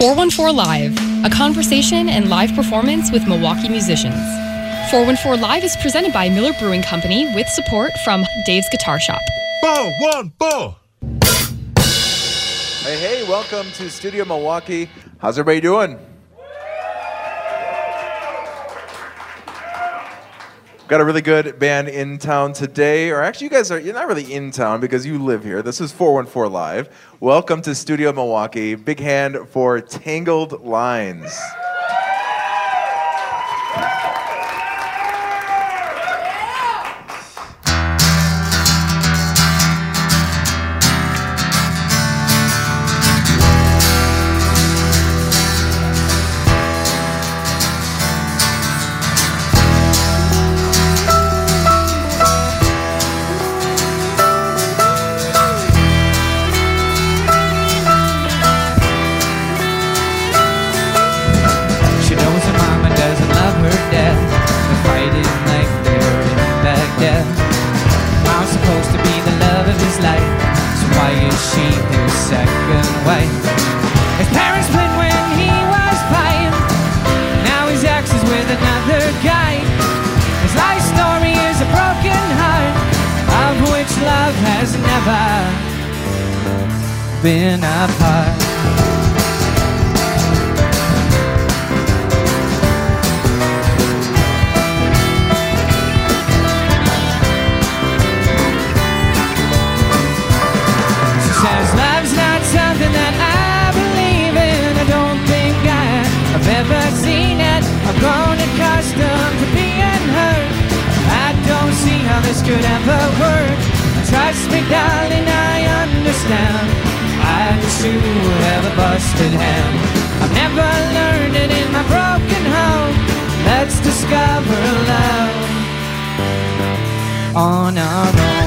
414 Live, a conversation and live performance with Milwaukee musicians. 414 Live is presented by Miller Brewing Company with support from Dave's Guitar Shop. Four, one, four. Hey, hey, welcome to Studio Milwaukee. How's everybody doing? Got a really good band in town today, or actually, you guys are, you're not really in town because you live here. This is 414 Live. Welcome to Studio Milwaukee. Big hand for Tangled Lines. Been a part. Says love's not something that I believe in. I don't think I have ever seen it. I've grown accustomed to being hurt. I don't see how this could ever work. Trust me, darling, I understand. Just too have a busted hand. I've never learned it in my broken home. Let's discover love on our own.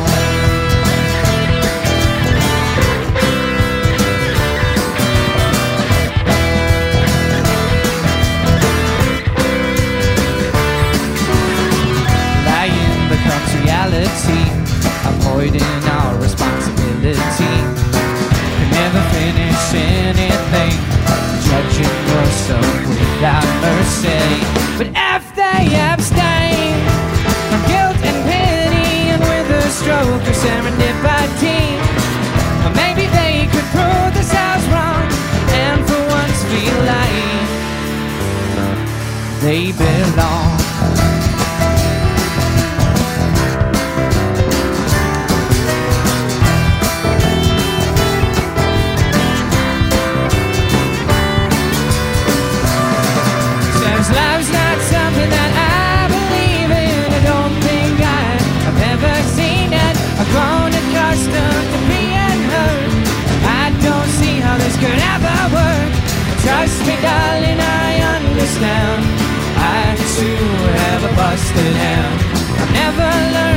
I've never learned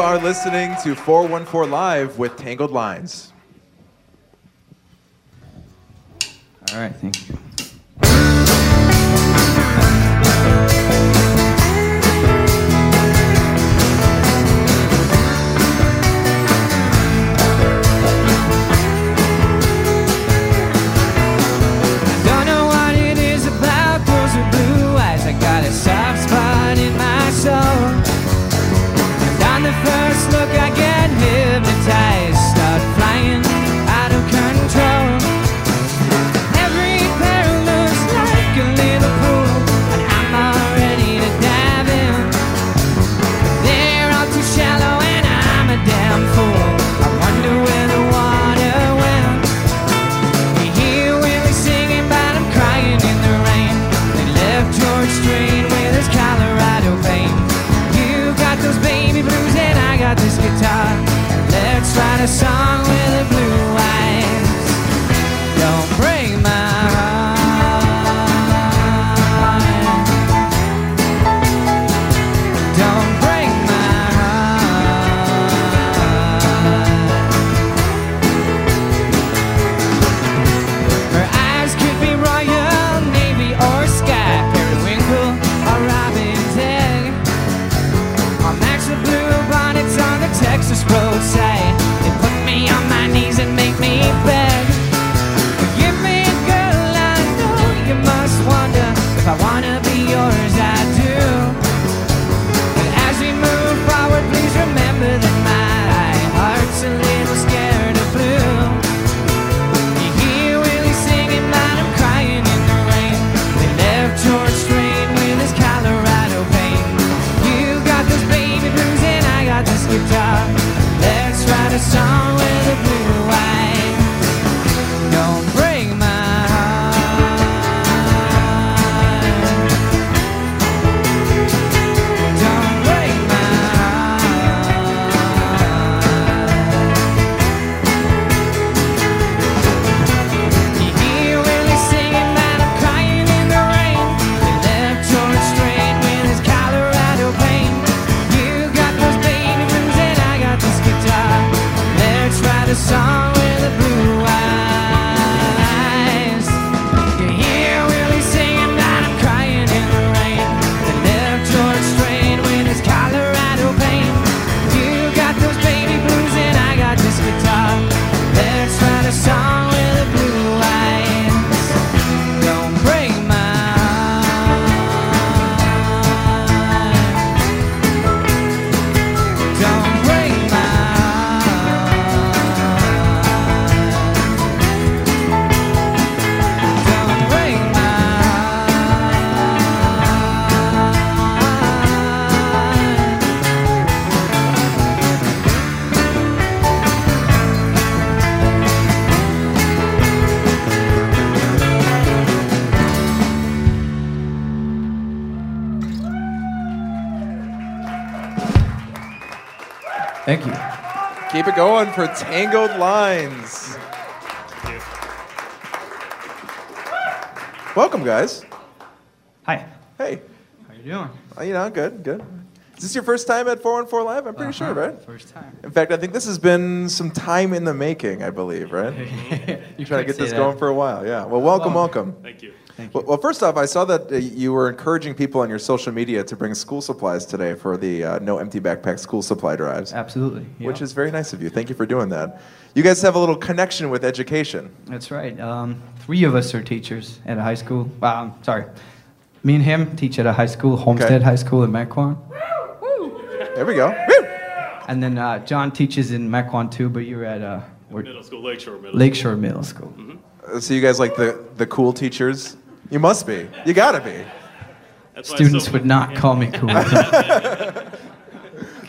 are listening to 414 Live with Tangled Lines. a sign. Going for Tangled Lines. Welcome, guys. Hi. Hey, How you doing? uh, you know, good, good. Is this your first time at 414 Live? I'm pretty sure, Uh-huh. right? First time. In fact, I think this has been some time in the making, I believe, right? you Trying to get this that. going for a while, yeah. Well, welcome, Well, welcome. Thank you. Thank Well, you. well, first off, I saw that uh, you were encouraging people on your social media to bring school supplies today for the uh, No Empty Backpack school supply drives, Absolutely. yeah. which is very nice of you. Thank you for doing that. You guys have a little connection with education. That's right. Um, three of us are teachers at a high school. Um, sorry. Me and him teach at a high school, Homestead Okay. High School in Mequon. There we go. Woo! And then uh, John teaches in Mequon too, but you're at uh, Middle school, Lakeshore Middle. Lakeshore Middle School. Uh, So you guys like the, the cool teachers? You must be. You gotta be. That's Students still- would not call me cool.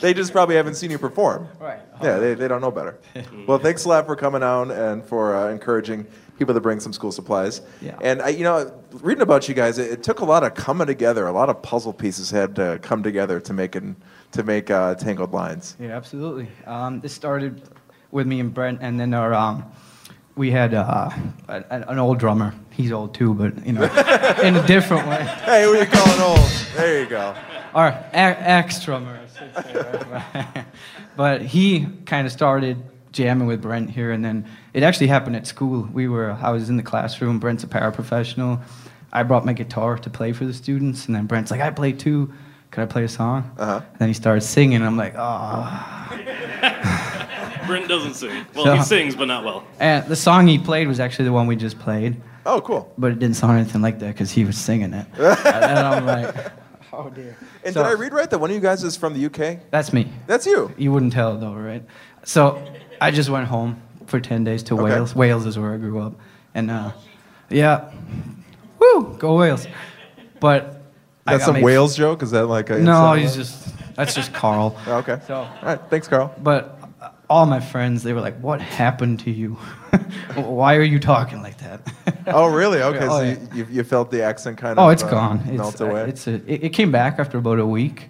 They just probably haven't seen you perform. right. Yeah, they, they don't know better. well, thanks a lot for coming out and for uh, encouraging people to bring some school supplies. Yeah. And I, you know, reading about you guys, it, it took a lot of coming together. A lot of puzzle pieces had to come together to make an, to make uh, tangled lines. Yeah, absolutely. Um, this started with me and Brent, and then our um, we had uh, an, an old drummer. He's old too, but you know, in a different way. Hey, who are you calling old? There you go. Our ex drummer, I should say. Right? but he kind of started jamming with Brent here, and then it actually happened at school. We were I was in the classroom. Brent's a paraprofessional. I brought my guitar to play for the students, and then Brent's like, "I play too. Could I play a song?" Uh-huh. And then he started singing. And I'm like, "Oh." Brent doesn't sing. Well, So- he sings, but not well. And the song he played was actually the one we just played, Oh, cool. but it didn't sound anything like that because he was singing it. and I'm like, oh dear. And So- did I read right that one of you guys is from the UK? That's me. That's you. You wouldn't tell though, right? So I just went home for 10 days to Okay. Wales. Wales is where I grew up. And uh, yeah, woo, go Wales. But I That's got some made- Wales joke? Is that like a No, inside he's one? just, that's just Carl. Oh, okay. So, All right. Thanks, Carl. but uh, all my friends, they were like, what happened to you? Why are you talking like that? Oh, really? Okay. Oh, so yeah. you, you, felt the accent kind of. Oh, of it's uh, gone. melt It's, away? uh, it's a, it, it came back after about a week,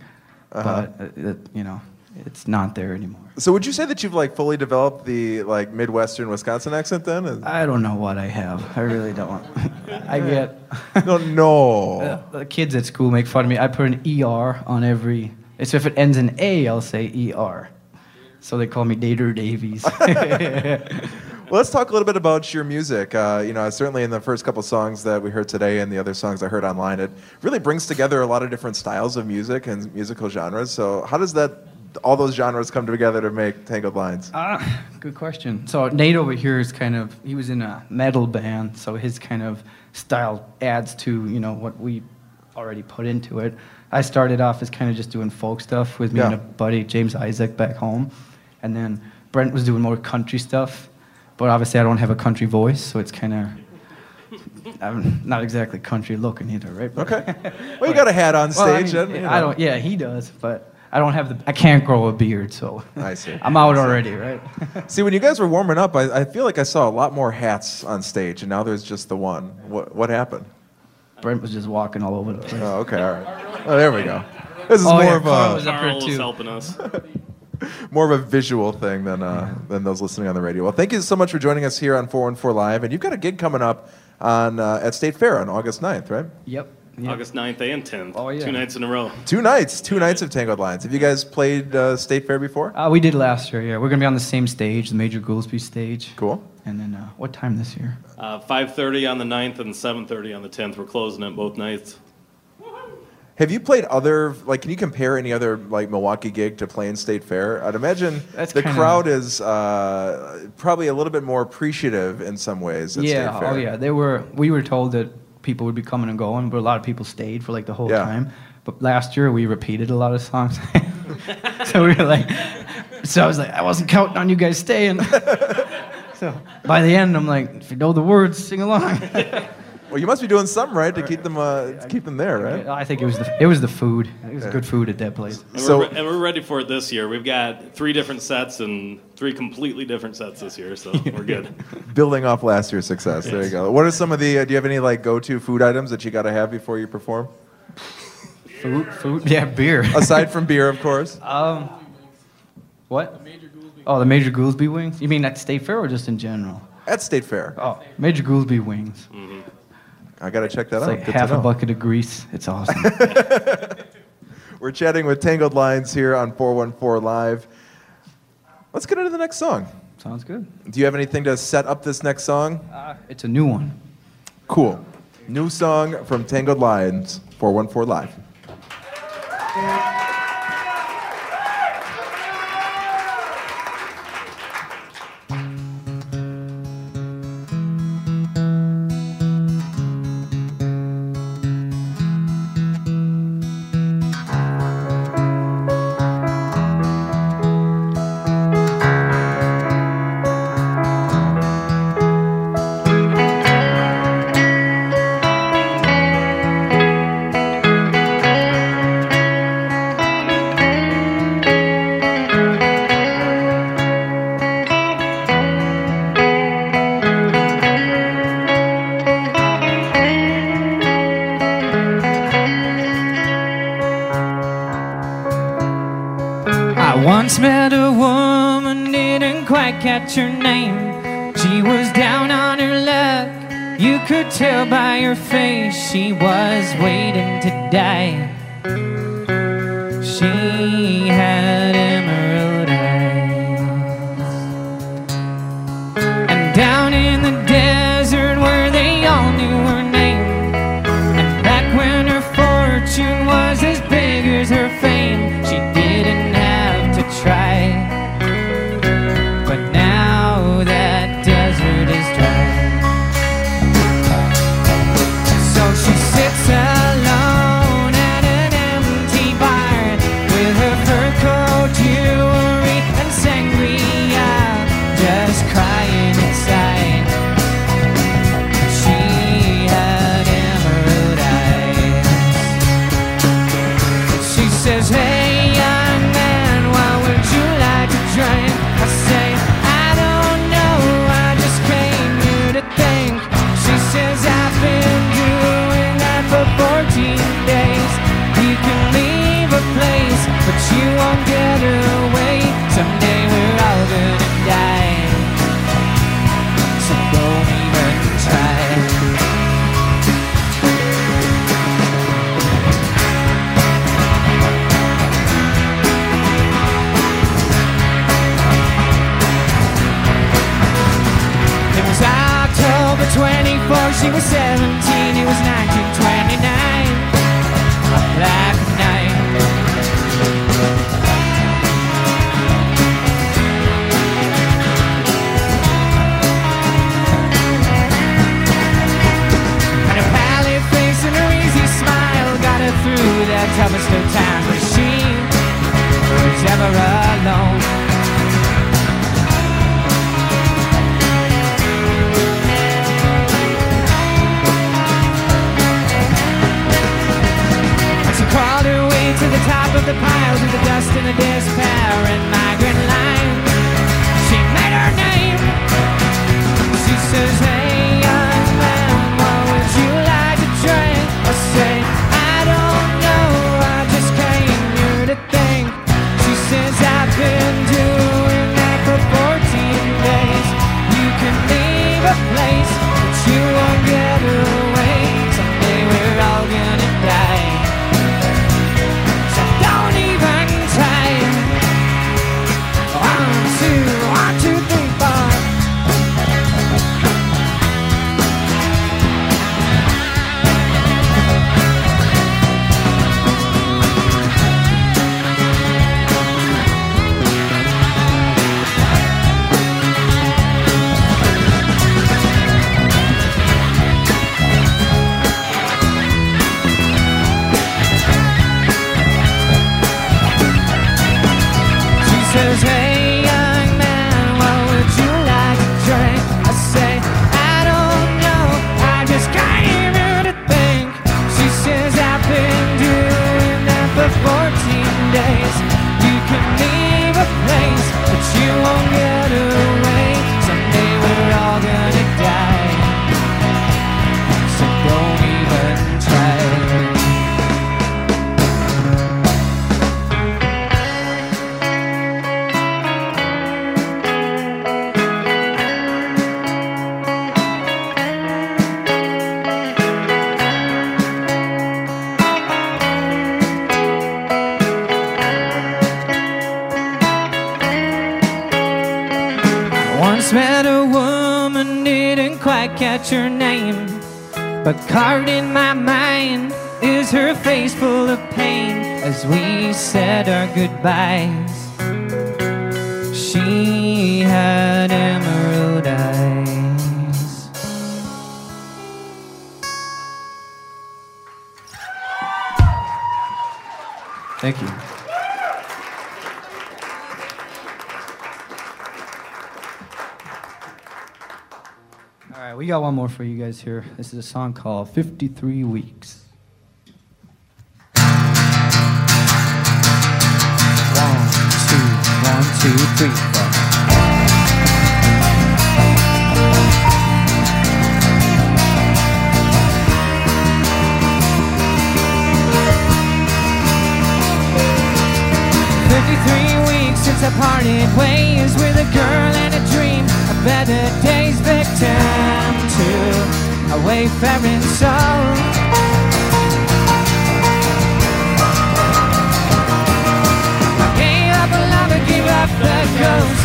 Uh-huh. but uh, it, you know, it's not there anymore. So would you say that you've like fully developed the like Midwestern Wisconsin accent then? I don't know what I have. I really don't. I get no, no. uh, the kids at school make fun of me. I put an er on every. So if it ends in a, I'll say er. So they call me Dater Davies. Well, let's talk a little bit about your music. Uh, you know, certainly in the first couple songs that we heard today and the other songs I heard online, it really brings together a lot of different styles of music and musical genres. So how does that, all those genres come together to make Tangled Lines? Ah, good question. So Nate over here is kind of he was in a metal band, so his kind of style adds to you know what we already put into it. I started off as kind of just doing folk stuff with me and a buddy James Isaac back home, and then Brent was doing more country stuff. But obviously, I don't have a country voice, so it's kind of I'm not exactly country looking either, right? Okay. Well, you got a hat on Well, I stage. mean, and, you I don't. Yeah, he does, but I don't have the. I can't grow a beard, so I see. I'm out already, right? See, when you guys were warming up, I, I feel like I saw a lot more hats on stage, and now there's just the one. What, what happened? Brent was just walking all over the place. Oh, okay, all right. Oh, there we go. This is Oh, more yeah, of Carl a was up here Carl was too. helping us. more of a visual thing than uh, than those listening on the radio. Well, thank you so much for joining us here on 414 Live, and you've got a gig coming up on uh, at State Fair on August 9th, right? Yep. yep. August 9th and 10th. Oh, yeah. Two nights in a row. Two nights, two nights of Tangled Lines. Have you guys played uh, State Fair before? Uh, we did last year. Yeah, we're gonna be on the same stage, the Major Goolsby stage. Cool. And then uh, what time this year? Uh, 5.30 on the 9th and 7.30 on the 10th. We're closing it both nights. Have you played other like? Can you compare any other like Milwaukee gig to playing State Fair? I'd imagine That's the kinda- crowd is uh, probably a little bit more appreciative in some ways. At yeah. State Fair. Oh yeah. They were. We were told that people would be coming and going, but a lot of people stayed for like the whole Yeah. time. But last year we repeated a lot of songs, so we were like, so I was like, I wasn't counting on you guys staying. so by the end, I'm like, if you know the words, sing along. Well, you must be doing something right to keep them uh, to keep them there, right? I think it was the it was the food. It was good food at that place. And, So- we're, and we're ready for it this year. We've got three different sets and three completely different sets this year, so we're good. Building off last year's success. There you go. What are some of the? Uh, do you have any like go-to food items that you got to have before you perform? Food, food, yeah, beer. Aside from beer, of course. Um, What? Oh, the Major Goolsby wings? You mean at State Fair or just in general? At State Fair. Oh, Major Goolsby wings. I got to check that It's out. like Good to half a bucket of grease. It's awesome. We're chatting with Tangled Lines here on 414 Live. Let's get into the next song. Sounds good. Do you have anything to set up this next song? Uh, it's a new one. Cool. New song from Tangled Lines, 414 Live. Could tell by her face she was waiting to die. 24, she was 17, it was 1929. A black night. And her pallid face and her easy smile got her through that toughest of times, but she was ever alone. Top of the pile, to the dust and the despair and migrant line. She made her name. Catch her name. But carved in my mind is her face full of pain as we said our goodbyes. She had right, we got one more for you guys here. This is a song called 53 Weeks. One, two, one, two, three, four. Fifty-three weeks since I parted ways wayfaring soul. I gave up love, I gave up the ghost.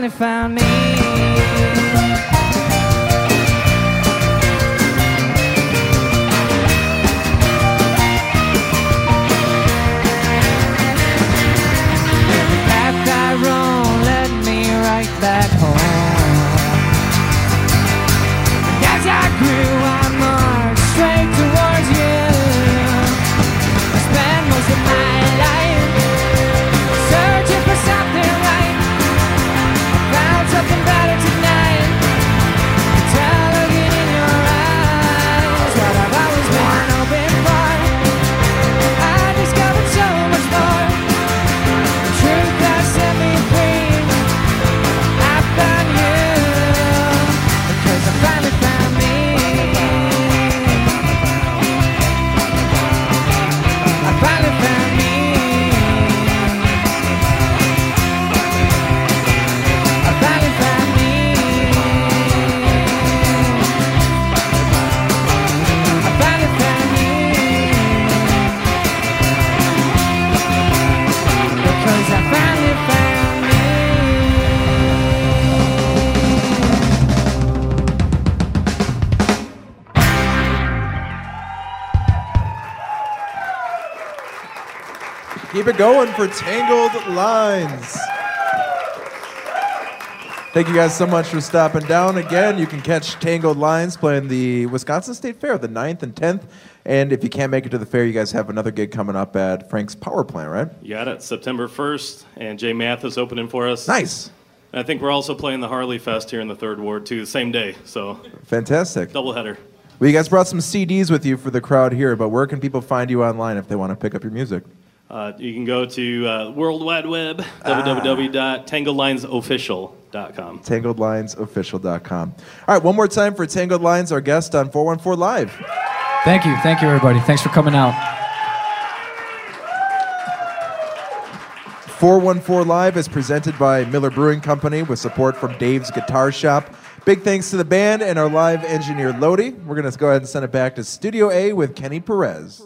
Finally found me. Back home. As I grew, Keep it going for Tangled Lines. Thank you guys so much for stopping down. Again, you can catch Tangled Lines playing the Wisconsin State Fair, the 9th and 10th. And if you can't make it to the fair, you guys have another gig coming up at Frank's Power Plant, right? You got it. September 1st, and Jay Math is opening for us. Nice. I think we're also playing the Harley Fest here in the Third Ward too, the same day. So Fantastic. doubleheader. Well, you guys brought some CDs with you for the crowd here, but where can people find you online if they want to pick up your music? Uh, you can go to uh, World Wide Web, Ah. www.tangledlinesofficial.com. TangledLinesOfficial.com. All right, one more time for Tangled Lines, our guest on 414 Live. Thank you. Thank you, everybody. Thanks for coming out. 414 Live is presented by Miller Brewing Company with support from Dave's Guitar Shop. Big thanks to the band and our live engineer Lodi. We're going to go ahead and send it back to Studio A with Kenny Perez.